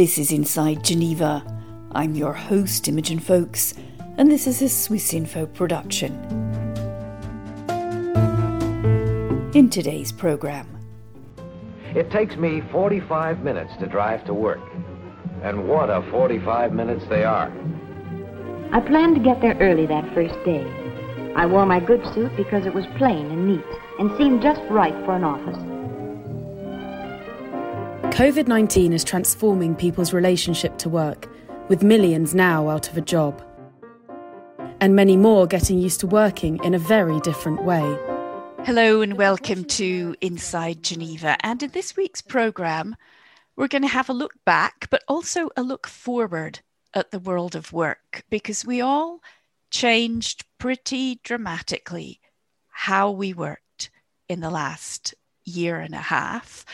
This is Inside Geneva. I'm your host, Imogen Foulkes, and this is a Swiss Info production. In today's programme, It takes me 45 minutes to drive to work. And what a 45 minutes they are. I planned to get there early that first day. I wore my good suit because it was plain and neat and seemed just right for an office. COVID 19 is transforming people's relationship to work, with millions now out of a job. And many more getting used to working in a very different way. Hello and welcome to Inside Geneva. And in this week's programme, we're going to have a look back, but also a look forward at the world of work because we all changed pretty dramatically how we worked in the last year and a half.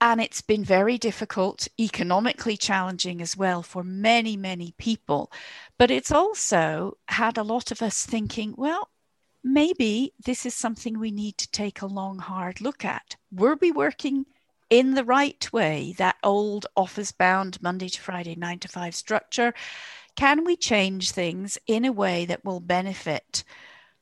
And it's been very difficult, economically challenging as well for many, many people. But it's also had a lot of us thinking, well, maybe this is something we need to take a long, hard look at. Were we working in the right way, that old office bound Monday to Friday, nine to five structure? Can we change things in a way that will benefit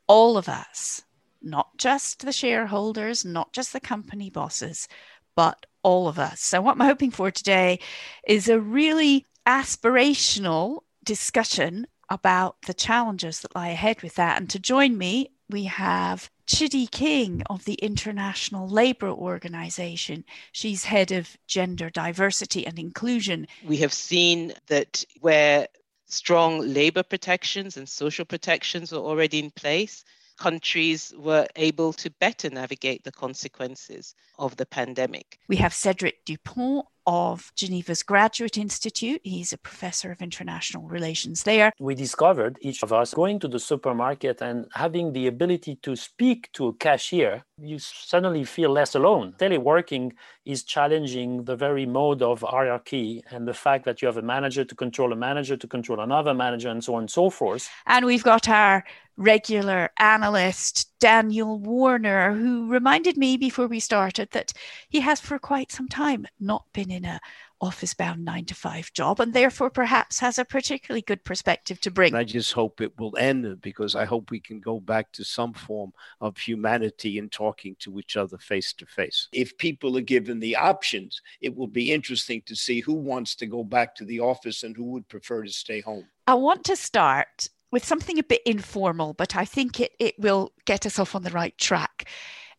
all of us, not just the shareholders, not just the company bosses, but all of us? So, what I'm hoping for today is a really aspirational discussion about the challenges that lie ahead with that. And to join me, we have Chidi King of the International Labour Organization. She's head of gender diversity and inclusion. We have seen that where strong labor protections and social protections are already in place, countries were able to better navigate the consequences of the pandemic. We have Cedric Dupont of Geneva's Graduate Institute. He's a professor of international relations there. We discovered each of us going to the supermarket and having the ability to speak to a cashier, you suddenly feel less alone. Teleworking is challenging the very mode of hierarchy and the fact that you have a manager to control a manager to control another manager and so on and so forth. And we've got our regular analyst, Daniel Warner, who reminded me before we started that he has for quite some time not been in a office bound nine to five job and therefore perhaps has a particularly good perspective to bring. I just hope it will end because I hope we can go back to some form of humanity and talking to each other face to face. If people are given the options, it will be interesting to see who wants to go back to the office and who would prefer to stay home. I want to start with something a bit informal, but I think it, it will get us off on the right track,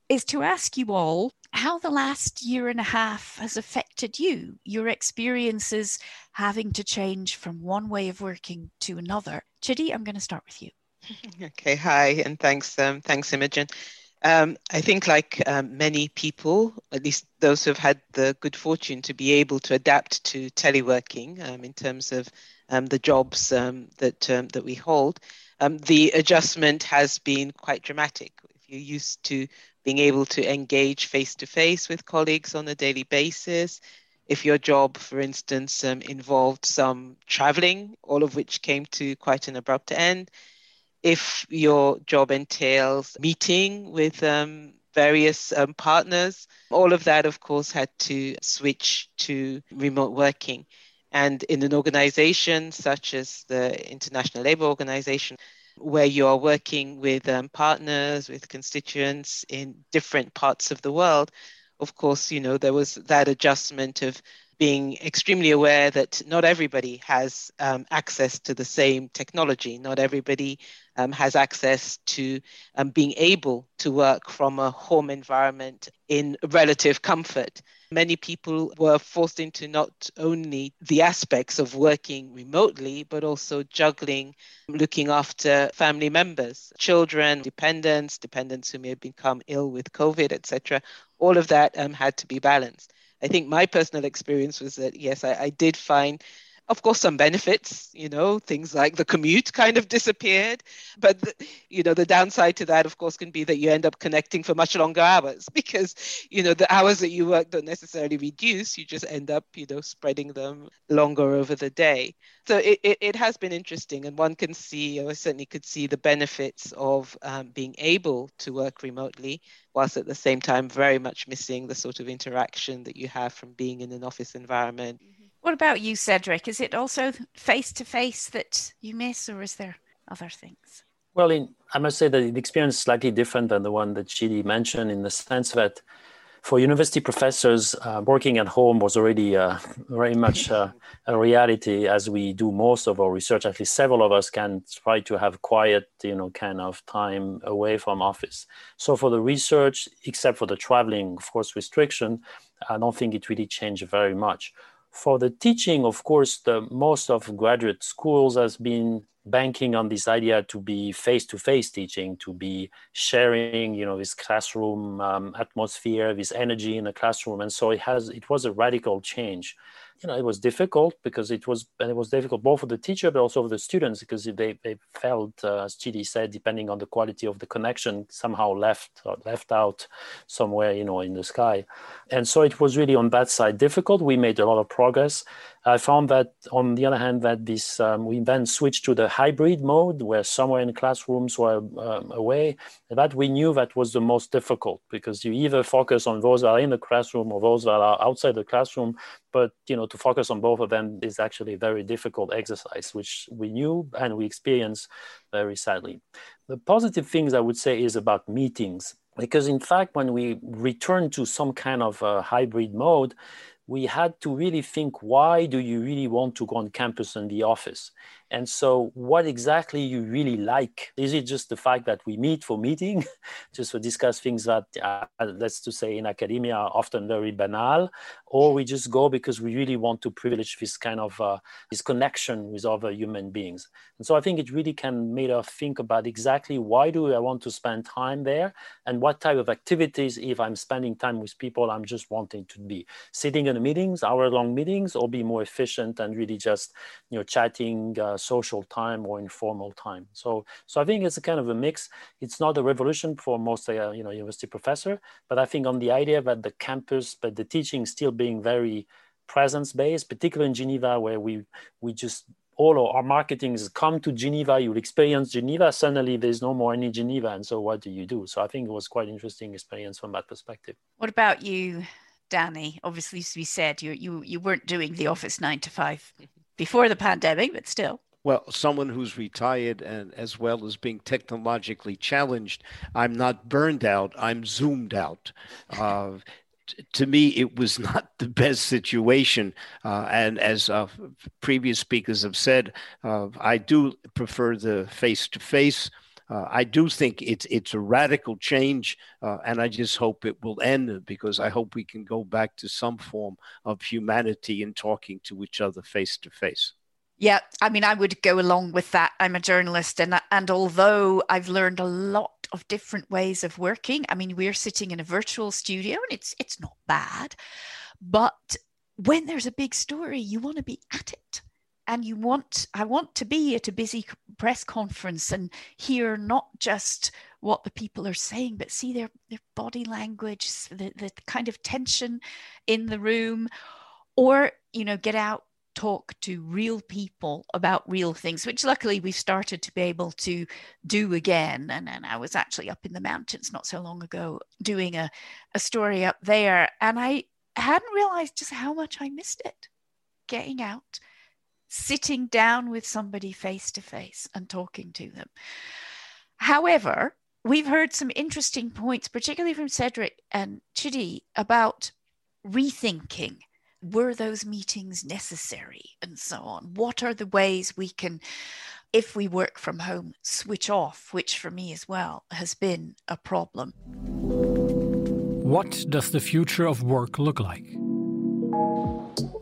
is to ask you all how the last year and a half has affected you, your experiences having to change from one way of working to another. Chidi, I'm going to start with you. Okay, hi, and thanks, um, thanks, Imogen. Um, I think, like um, many people, at least those who have had the good fortune to be able to adapt to teleworking um, in terms of um, the jobs um, that that we hold, the adjustment has been quite dramatic. If you're used to being able to engage face to face with colleagues on a daily basis, if your job, for instance, involved some traveling, all of which came to quite an abrupt end if your job entails meeting with um, various um, partners, all of that, of course, had to switch to remote working. And in an organization such as the International Labour Organization, where you are working with um, partners, with constituents in different parts of the world, of course, you know, there was that adjustment of being extremely aware that not everybody has um, access to the same technology. Not everybody um, has access to um, being able to work from a home environment in relative comfort. Many people were forced into not only the aspects of working remotely, but also juggling, looking after family members, children, dependents, dependents who may have become ill with COVID, etc. All of that um, had to be balanced. I think my personal experience was that, yes, I, I did find of course some benefits you know things like the commute kind of disappeared. But the, you know the downside to that of course can be that you end up connecting for much longer hours because you know the hours that you work don't necessarily reduce. You just end up you know spreading them longer over the day. So it, it, it has been interesting and one can see or certainly could see the benefits of um, being able to work remotely whilst at the same time very much missing the sort of interaction that you have from being in an office environment mm-hmm What about you, Cedric? Is it also face to face that you miss, or is there other things? Well, in, I must say that the experience is slightly different than the one that Chidi mentioned in the sense that for university professors, uh, working at home was already uh, very much uh, a reality as we do most of our research. At least several of us can try to have quiet, you know, kind of time away from office. So for the research, except for the traveling, of course, restriction, I don't think it really changed very much. For the teaching, of course, the most of graduate schools has been banking on this idea to be face-to-face teaching, to be sharing, you know, this classroom um, atmosphere, this energy in the classroom, and so it has it was a radical change you know, it was difficult because it was, and it was difficult both for the teacher, but also for the students because they, they felt, uh, as Chidi said, depending on the quality of the connection, somehow left left out somewhere, you know, in the sky. And so it was really on that side difficult. We made a lot of progress. I found that on the other hand, that this, um, we then switched to the hybrid mode where somewhere in classrooms were um, away. That we knew that was the most difficult because you either focus on those that are in the classroom or those that are outside the classroom, but you know to focus on both of them is actually a very difficult exercise which we knew and we experienced very sadly the positive things i would say is about meetings because in fact when we return to some kind of a hybrid mode we had to really think why do you really want to go on campus and the office and so, what exactly you really like? Is it just the fact that we meet for meeting, just to discuss things that, uh, let's to say, in academia are often very banal, or we just go because we really want to privilege this kind of uh, this connection with other human beings? And so, I think it really can make us think about exactly why do I want to spend time there, and what type of activities, if I'm spending time with people, I'm just wanting to be sitting in the meetings, hour-long meetings, or be more efficient and really just you know chatting. Uh, social time or informal time. So, so I think it's a kind of a mix. It's not a revolution for most, uh, you know, university professor, but I think on the idea that the campus, but the teaching still being very presence based, particularly in Geneva, where we we just all our marketing is come to Geneva, you'll experience Geneva. Suddenly, there's no more any Geneva, and so what do you do? So I think it was quite interesting experience from that perspective. What about you, Danny? Obviously, as we said, you you you weren't doing the office nine to five before the pandemic, but still. Well, someone who's retired and as well as being technologically challenged, I'm not burned out, I'm zoomed out. Uh, to me, it was not the best situation. Uh, and as uh, previous speakers have said, uh, I do prefer the face to face. I do think it's it's a radical change, uh, and I just hope it will end because I hope we can go back to some form of humanity in talking to each other face to face. Yeah, I mean, I would go along with that. I'm a journalist, and and although I've learned a lot of different ways of working, I mean, we're sitting in a virtual studio, and it's it's not bad, but when there's a big story, you want to be at it, and you want I want to be at a busy press conference and hear not just what the people are saying, but see their their body language, the the kind of tension in the room, or you know, get out talk to real people about real things, which luckily we've started to be able to do again. And, and I was actually up in the mountains not so long ago doing a, a story up there. And I hadn't realized just how much I missed it getting out, sitting down with somebody face to face and talking to them. However, we've heard some interesting points, particularly from Cedric and Chidi, about rethinking were those meetings necessary and so on? What are the ways we can if we work from home switch off which for me as well has been a problem. What does the future of work look like?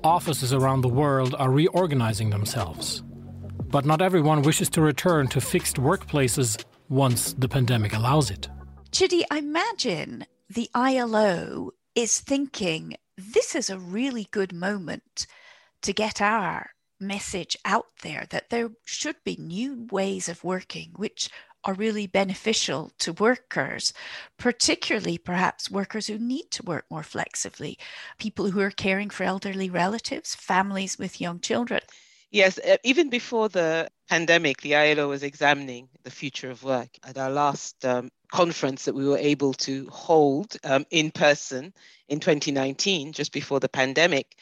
Offices around the world are reorganizing themselves but not everyone wishes to return to fixed workplaces once the pandemic allows it. Chidi i imagine the ilo is thinking this is a really good moment to get our message out there that there should be new ways of working which are really beneficial to workers, particularly perhaps workers who need to work more flexibly, people who are caring for elderly relatives, families with young children. Yes, even before the pandemic, the ILO was examining the future of work. At our last um, conference that we were able to hold um, in person in 2019, just before the pandemic,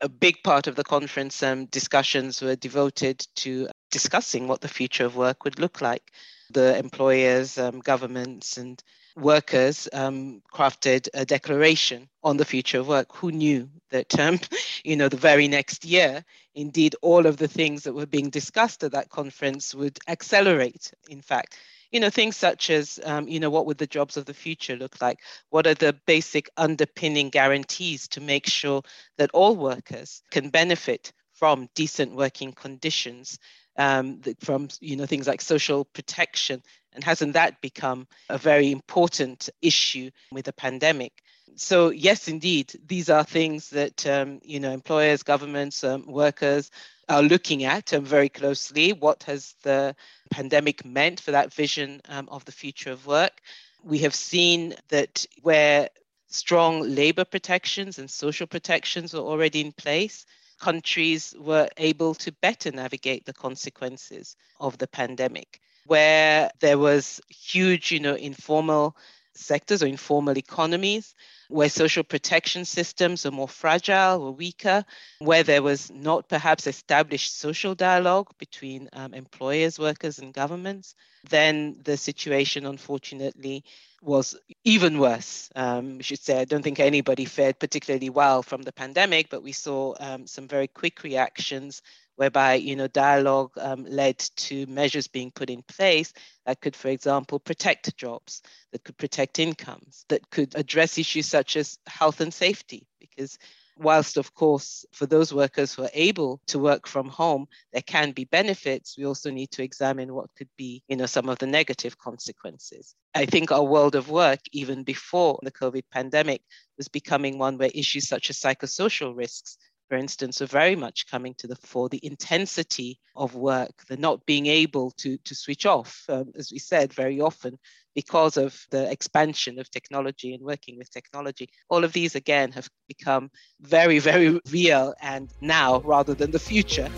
a big part of the conference um, discussions were devoted to discussing what the future of work would look like. The employers, um, governments, and workers um, crafted a declaration on the future of work. Who knew that, um, you know, the very next year, indeed, all of the things that were being discussed at that conference would accelerate, in fact you know things such as um, you know what would the jobs of the future look like? What are the basic underpinning guarantees to make sure that all workers can benefit from decent working conditions um, from you know things like social protection? And hasn't that become a very important issue with the pandemic? So yes indeed these are things that um, you know employers governments um, workers are looking at um, very closely what has the pandemic meant for that vision um, of the future of work. We have seen that where strong labor protections and social protections were already in place, countries were able to better navigate the consequences of the pandemic. Where there was huge, you know, informal sectors or informal economies, where social protection systems are more fragile or weaker, where there was not perhaps established social dialogue between um, employers, workers, and governments, then the situation, unfortunately, was even worse. Um, I should say, I don't think anybody fared particularly well from the pandemic, but we saw um, some very quick reactions whereby you know dialogue um, led to measures being put in place that could, for example, protect jobs, that could protect incomes, that could address issues such as health and safety, because whilst of course for those workers who are able to work from home there can be benefits we also need to examine what could be you know some of the negative consequences. I think our world of work even before the covid pandemic was becoming one where issues such as psychosocial risks for instance, are very much coming to the fore. The intensity of work, the not being able to, to switch off, um, as we said, very often because of the expansion of technology and working with technology. All of these, again, have become very, very real and now rather than the future.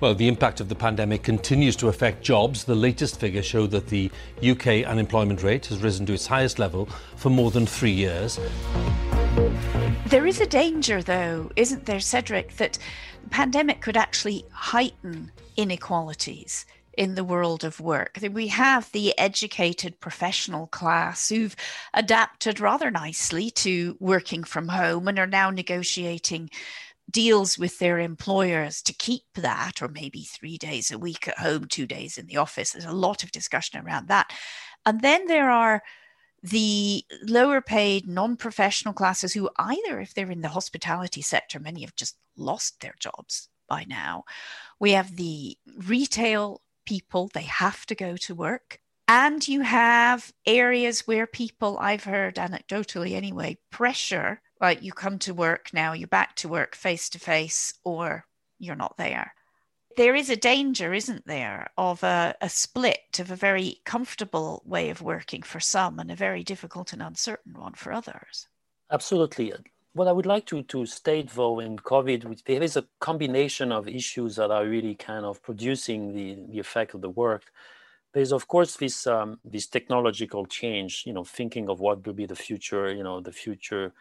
Well, the impact of the pandemic continues to affect jobs. The latest figures show that the UK unemployment rate has risen to its highest level for more than three years. There is a danger, though, isn't there, Cedric, that the pandemic could actually heighten inequalities in the world of work. We have the educated professional class who've adapted rather nicely to working from home and are now negotiating deals with their employers to keep that, or maybe three days a week at home, two days in the office. There's a lot of discussion around that. And then there are the lower paid non professional classes who either, if they're in the hospitality sector, many have just lost their jobs by now. We have the retail people, they have to go to work. And you have areas where people, I've heard anecdotally anyway, pressure, like You come to work now, you're back to work face to face, or you're not there there is a danger, isn't there, of a, a, split of a very comfortable way of working for some and a very difficult and uncertain one for others? Absolutely. What I would like to, to state, though, in COVID, there is a combination of issues that are really kind of producing the, the effect of the work. There's, of course, this, um, this technological change, you know, thinking of what will be the future, you know, the future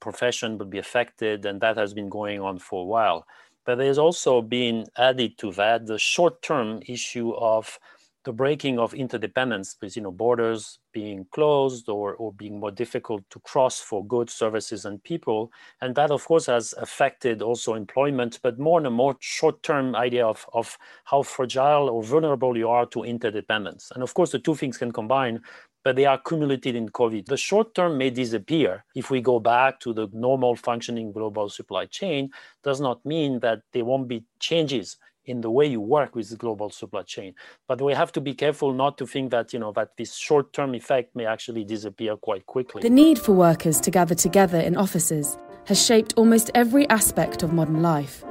profession will be affected, and that has been going on for a while but there's also been added to that the short-term issue of the breaking of interdependence with you know borders being closed or, or being more difficult to cross for goods services and people. And that of course has affected also employment but more and a more short-term idea of, of how fragile or vulnerable you are to interdependence. And of course the two things can combine but they are accumulated in COVID. The short term may disappear if we go back to the normal functioning global supply chain, does not mean that there won't be changes in the way you work with the global supply chain. But we have to be careful not to think that, you know, that this short-term effect may actually disappear quite quickly. The need for workers to gather together in offices has shaped almost every aspect of modern life.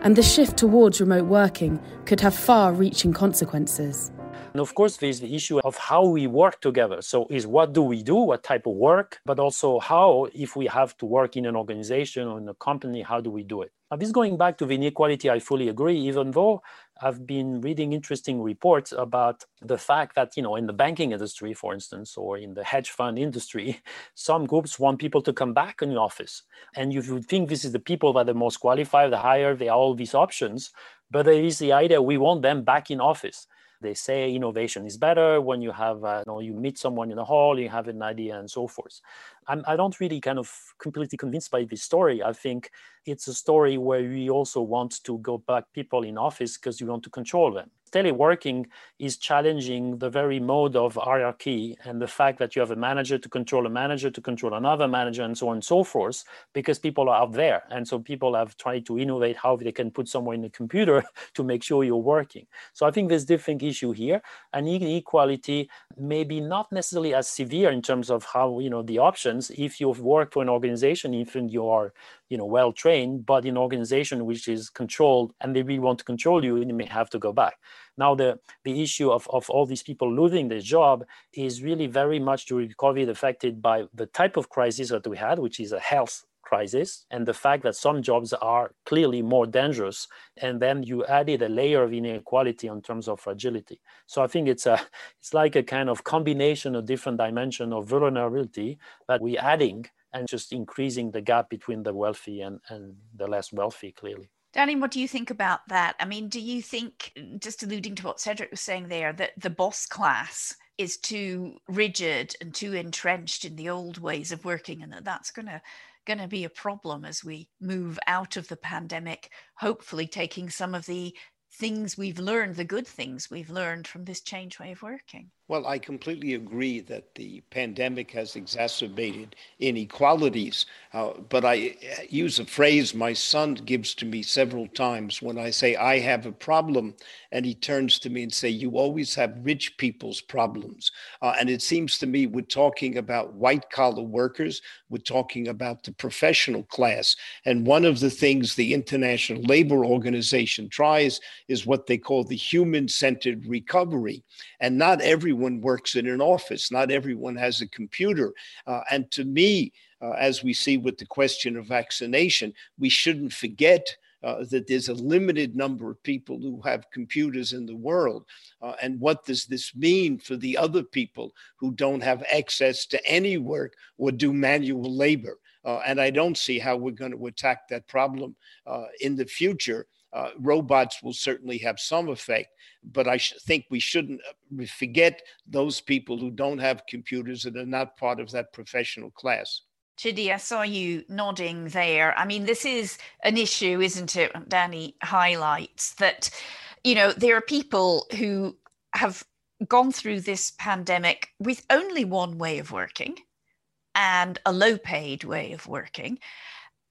And the shift towards remote working could have far-reaching consequences. And of course, there's the issue of how we work together. So, is what do we do, what type of work, but also how, if we have to work in an organization or in a company, how do we do it? Now, this going back to the inequality, I fully agree, even though I've been reading interesting reports about the fact that, you know, in the banking industry, for instance, or in the hedge fund industry, some groups want people to come back in the office. And you would think this is the people that are most qualified, the higher, they have all these options. But there is the idea we want them back in office. They say innovation is better when you have, uh, you, know, you meet someone in a hall, you have an idea, and so forth. I'm, I don't really kind of completely convinced by this story. I think it's a story where we also want to go back people in office because you want to control them teleworking is challenging the very mode of hierarchy and the fact that you have a manager to control a manager to control another manager and so on and so forth because people are out there. And so people have tried to innovate how they can put someone in a computer to make sure you're working. So i think there's different issue here. And inequality maybe not necessarily as severe in terms of how you know the options. If you've worked for an organization even you are you know well trained but in organization which is controlled and they really want to control you you may have to go back. Now the the issue of, of all these people losing their job is really very much during covid affected by the type of crisis that we had which is a health crisis and the fact that some jobs are clearly more dangerous and then you added a layer of inequality in terms of fragility. So i think it's a it's like a kind of combination of different dimension of vulnerability that we're adding and just increasing the gap between the wealthy and, and the less wealthy, clearly. Danny, what do you think about that? I mean, do you think, just alluding to what Cedric was saying there, that the boss class is too rigid and too entrenched in the old ways of working, and that that's going to going to be a problem as we move out of the pandemic, hopefully taking some of the things we've learned, the good things we've learned from this change way of working? Well, I completely agree that the pandemic has exacerbated inequalities. Uh, but I uh, use a phrase my son gives to me several times when I say, I have a problem. And he turns to me and say, you always have rich people's problems. Uh, and it seems to me we're talking about white collar workers. We're talking about the professional class. And one of the things the International Labor Organization tries is what they call the human centered recovery. And not every everyone works in an office, not everyone has a computer. Uh, and to me, uh, as we see with the question of vaccination, we shouldn't forget uh, that there's a limited number of people who have computers in the world. Uh, and what does this mean for the other people who don't have access to any work or do manual labor? Uh, and I don't see how we're going to attack that problem uh, in the future uh, robots will certainly have some effect, but I sh- think we shouldn't uh, forget those people who don't have computers and are not part of that professional class. Chidi, I saw you nodding there. I mean, this is an issue, isn't it? Danny highlights that, you know, there are people who have gone through this pandemic with only one way of working and a low paid way of working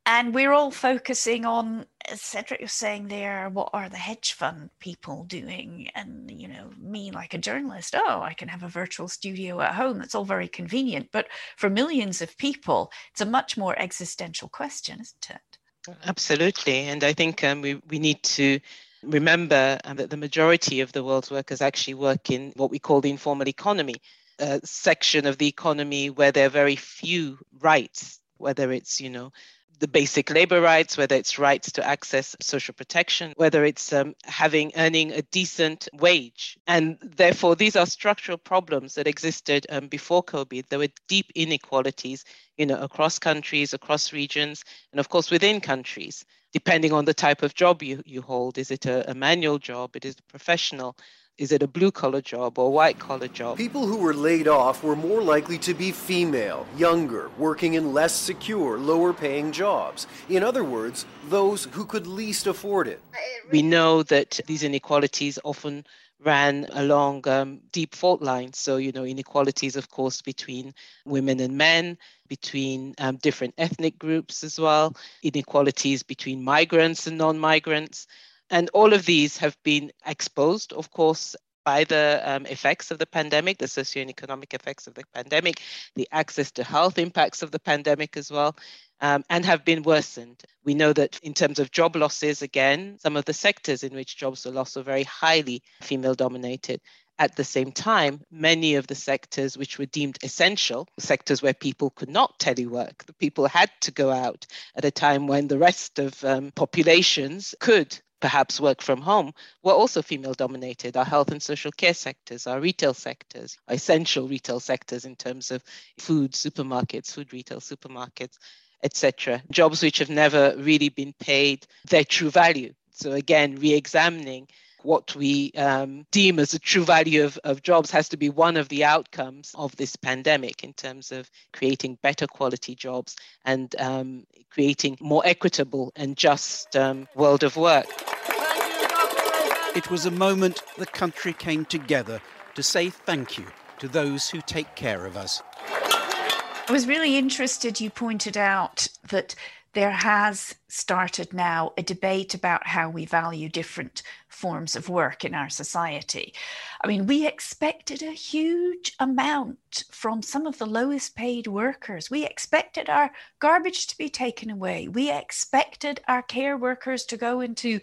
and we're all focusing on as cedric was saying there what are the hedge fund people doing? And you know me like a journalist oh i can have a virtual studio at home. That's all very convenient. But for millions of people it's a much more existential question isn't it? Absolutely. And i think um, we, we need to remember um, that the majority of the world's workers actually work in what we call the informal economy a section of the economy where there are very few rights whether it's you know the basic labor rights, whether it's rights to access social protection, whether it's um, having earning a decent wage. And therefore, these are structural problems that existed um, before COVID. There were deep inequalities, you know, across countries, across regions, and of course within countries, depending on the type of job you, you hold. Is it a, a manual job? It is professional. Is it a blue collar job or a white collar job? People who were laid off were more likely to be female, younger, working in less secure, lower paying jobs. In other words, those who could least afford it. We know that these inequalities often ran along um, deep fault lines. So, you know, inequalities, of course, between women and men, between um, different ethnic groups as well, inequalities between migrants and non migrants. And all of these have been exposed, of course, by the um, effects of the pandemic, the socioeconomic effects of the pandemic, the access to health impacts of the pandemic as well, um, and have been worsened. We know that in terms of job losses, again, some of the sectors in which jobs were lost are very highly female dominated. At the same time, many of the sectors which were deemed essential, sectors where people could not telework, the people had to go out at a time when the rest of um, populations could perhaps work from home were also female dominated. Our health and social care sectors, our retail sectors, essential retail sectors in terms of food, supermarkets, food retail, supermarkets, etc. Jobs which have never really been paid their true value. So again, re-examining what we um, deem as a true value of, of jobs has to be one of the outcomes of this pandemic in terms of creating better quality jobs and um, creating more equitable and just um, world of work. It was a moment the country came together to say thank you to those who take care of us. I was really interested, you pointed out that there has started now a debate about how we value different forms of work in our society. I mean, we expected a huge amount from some of the lowest paid workers. We expected our garbage to be taken away. We expected our care workers to go into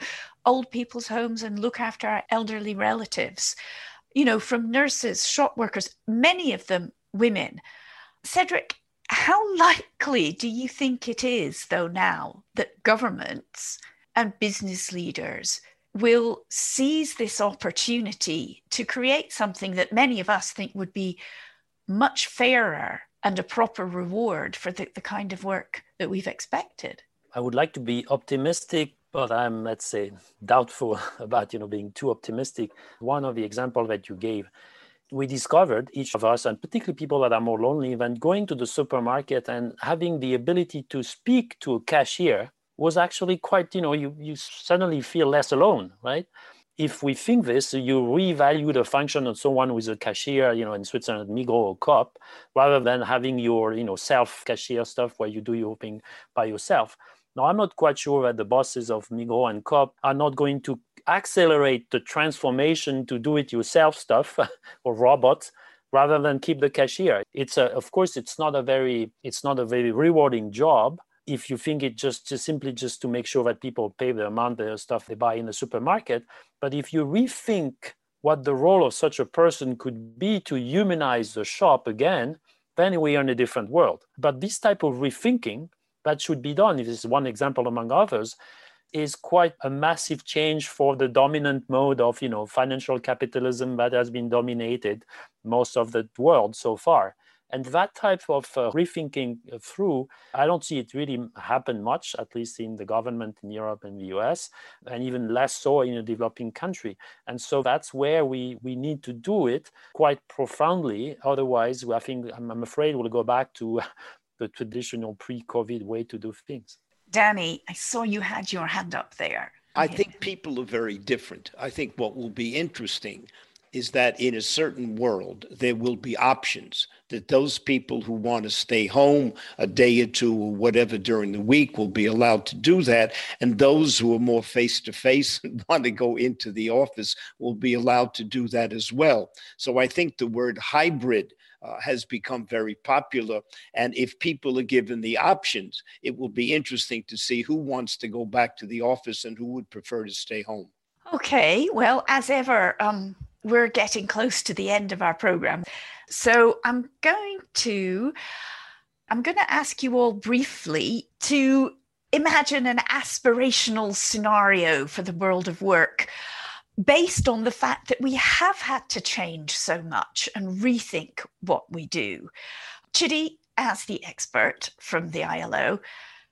old people's homes and look after our elderly relatives. You know, from nurses, shop workers, many of them women. Cedric, how likely do you think it is, though, now that governments and business leaders will seize this opportunity to create something that many of us think would be much fairer and a proper reward for the, the kind of work that we've expected? I would like to be optimistic, but I'm, let's say, doubtful about, you know, being too optimistic. One of the examples that you gave we discovered each of us and particularly people that are more lonely when going to the supermarket and having the ability to speak to a cashier was actually quite you know you, you suddenly feel less alone right? If we think this you revalue the function of someone is a cashier you know in switzerland migros or coop rather than having your you know self cashier stuff where you do your thing by yourself. Now i'm not quite sure that the bosses of migros and coop are not going to accelerate the transformation to do it yourself stuff or robots rather than keep the cashier. It's a, of course it's not a very it's not a very rewarding job if you think it just, just simply just to make sure that people pay the amount of stuff they buy in the supermarket. But if you rethink what the role of such a person could be to humanize the shop again then we are in a different world. But this type of rethinking that should be done this is one example among others is quite a massive change for the dominant mode of you know financial capitalism that has been dominated most of the world so far. And that type of uh, rethinking through i don't see it really happen much at least in the government in europe and the us and even less so in a developing country. And so that's where we we need to do it quite profoundly. Otherwise i think i'm, I'm afraid we'll go back to the traditional pre-covid way to do things Danny, I saw you had your hand up there. I think people are very different. I think what will be interesting is that in a certain world, there will be options that those people who want to stay home a day or two or whatever during the week will be allowed to do that. And those who are more face to face and want to go into the office will be allowed to do that as well. So I think the word hybrid uh, has become very popular. And if people are given the options, it will be interesting to see who wants to go back to the office and who would prefer to stay home. Okay, well, as ever, um, we're getting close to the end of our program. So I'm going to I'm going to ask you all briefly to imagine an aspirational scenario for the world of work based on the fact that we have had to change so much and rethink what we do. Chidi, as the expert from the ILO,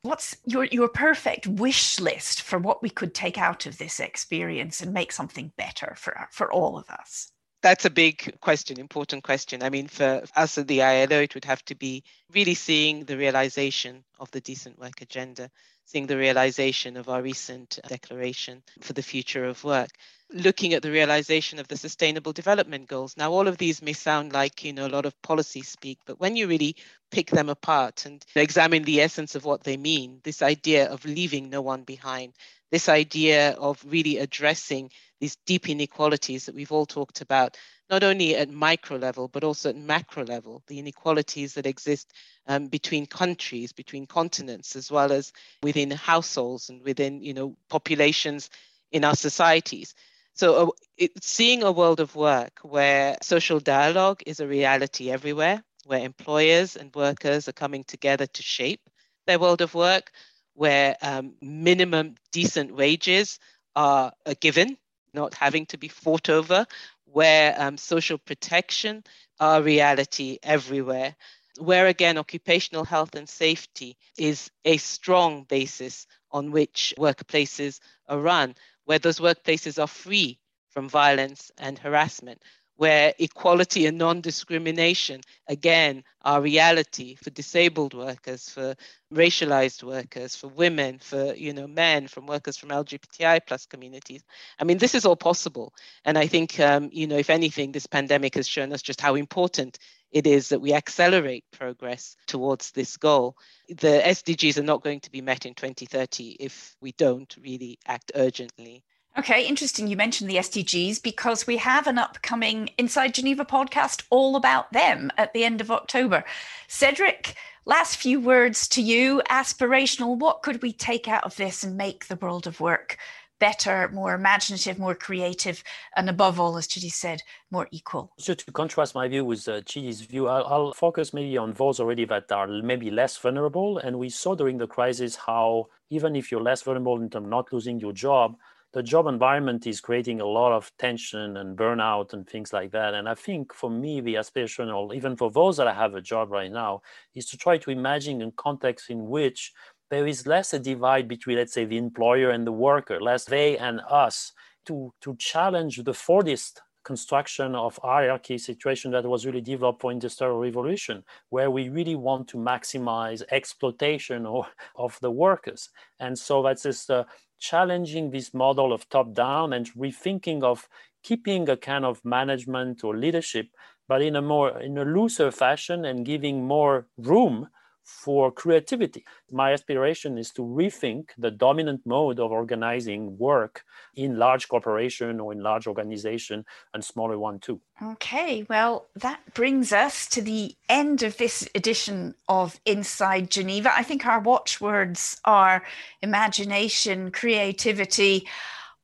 what's your, your perfect wish list for what we could take out of this experience and make something better for, for all of us? That's a big question, important question. I mean, for us at the ILO, it would have to be really seeing the realization of the decent work agenda, seeing the realization of our recent declaration for the future of work. Looking at the realization of the sustainable development goals. Now all of these may sound like you know a lot of policy speak but when you really pick them apart and examine the essence of what they mean this idea of leaving no one behind this idea of really addressing these deep inequalities that we've all talked about not only at micro level but also at macro level the inequalities that exist um, between countries between continents as well as within households and within you know populations in our societies. So, uh, it, seeing a world of work where social dialogue is a reality everywhere, where employers and workers are coming together to shape their world of work, where um, minimum decent wages are a given, not having to be fought over, where um, social protection are reality everywhere, where again occupational health and safety is a strong basis on which workplaces are run, where those workplaces are free from violence and harassment, where equality and non-discrimination again are reality for disabled workers for racialized workers for women for you know men from workers from lgbti plus communities i mean this is all possible and i think um, you know if anything this pandemic has shown us just how important it is that we accelerate progress towards this goal. The SDGs are not going to be met in 2030 if we don't really act urgently. Okay, interesting. You mentioned the SDGs because we have an upcoming Inside Geneva podcast all about them at the end of October. Cedric, last few words to you. Aspirational, what could we take out of this and make the world of work better, more imaginative, more creative, and above all, as Chidi said, more equal? Just to contrast my view with uh, Chidi's view, I'll, I'll focus maybe on those already that are maybe less vulnerable. And we saw during the crisis how even if you're less vulnerable in terms of not losing your job, the job environment is creating a lot of tension and burnout and things like that. And I think for me, the aspiration, or even for those that I have a job right now, is to try to imagine a context in which there is less a divide between, let's say, the employer and the worker, less they and us, to, to challenge the Fordist construction of hierarchy situation that was really developed for industrial revolution where we really want to maximize exploitation of, of the workers and so that's just uh, challenging this model of top down and rethinking of keeping a kind of management or leadership but in a more in a looser fashion and giving more room for creativity. My aspiration is to rethink the dominant mode of organizing work in large corporation or in large organization and smaller one too. Okay, well, that brings us to the end of this edition of Inside Geneva. I think our watchwords are imagination, creativity,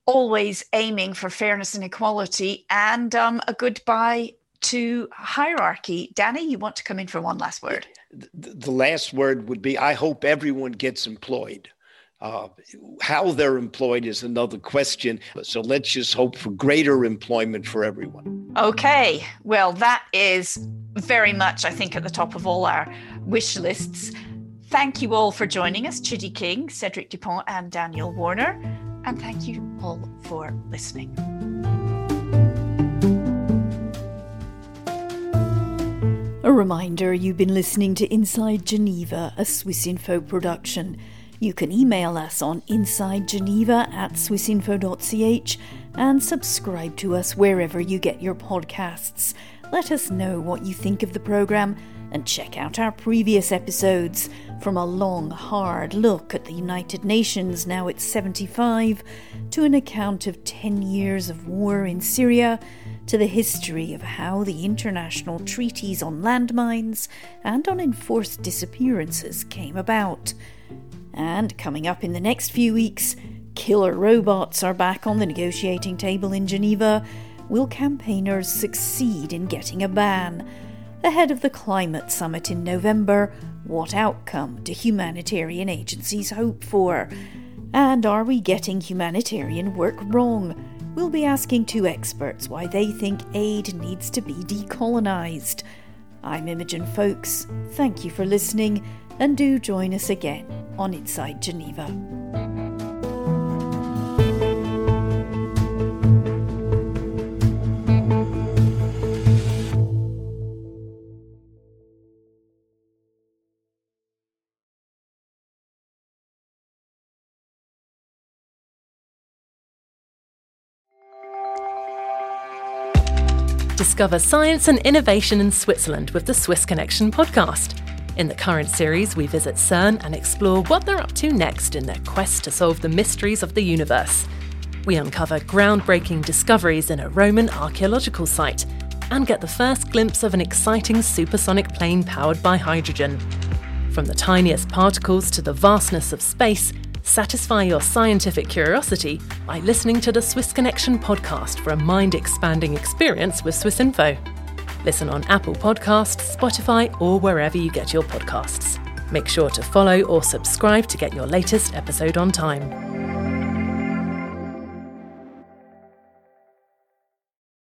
always aiming for fairness and equality, and um, a goodbye to hierarchy. Danny, you want to come in for one last word? The, last word would be I hope everyone gets employed. Uh, how they're employed is another question. So let's just hope for greater employment for everyone. Okay. Well, that is very much, I think, at the top of all our wish lists. Thank you all for joining us, Chidi King, Cedric Dupont, and Daniel Warner. And thank you all for listening. A reminder you've been listening to Inside Geneva, a Swiss Info production. You can email us on insidegeneva at swissinfo.ch and subscribe to us wherever you get your podcasts. Let us know what you think of the programme and check out our previous episodes from a long, hard look at the United Nations, now it's 75, to an account of 10 years of war in Syria to the history of how the international treaties on landmines and on enforced disappearances came about. And coming up in the next few weeks, killer robots are back on the negotiating table in Geneva. Will campaigners succeed in getting a ban? Ahead of the climate summit in November, what outcome do humanitarian agencies hope for? And are we getting humanitarian work wrong? We'll be asking two experts why they think aid needs to be decolonised. I'm Imogen Foulkes. Thank you for listening, and do join us again on Inside Geneva. Discover science and innovation in Switzerland with the Swiss Connection podcast. In the current series, we visit CERN and explore what they're up to next in their quest to solve the mysteries of the universe. We uncover groundbreaking discoveries in a Roman archaeological site and get the first glimpse of an exciting supersonic plane powered by hydrogen. From the tiniest particles to the vastness of space, Satisfy your scientific curiosity by listening to the Swiss Connection podcast for a mind expanding experience with Swiss Info. Listen on Apple Podcasts, Spotify, or wherever you get your podcasts. Make sure to follow or subscribe to get your latest episode on time.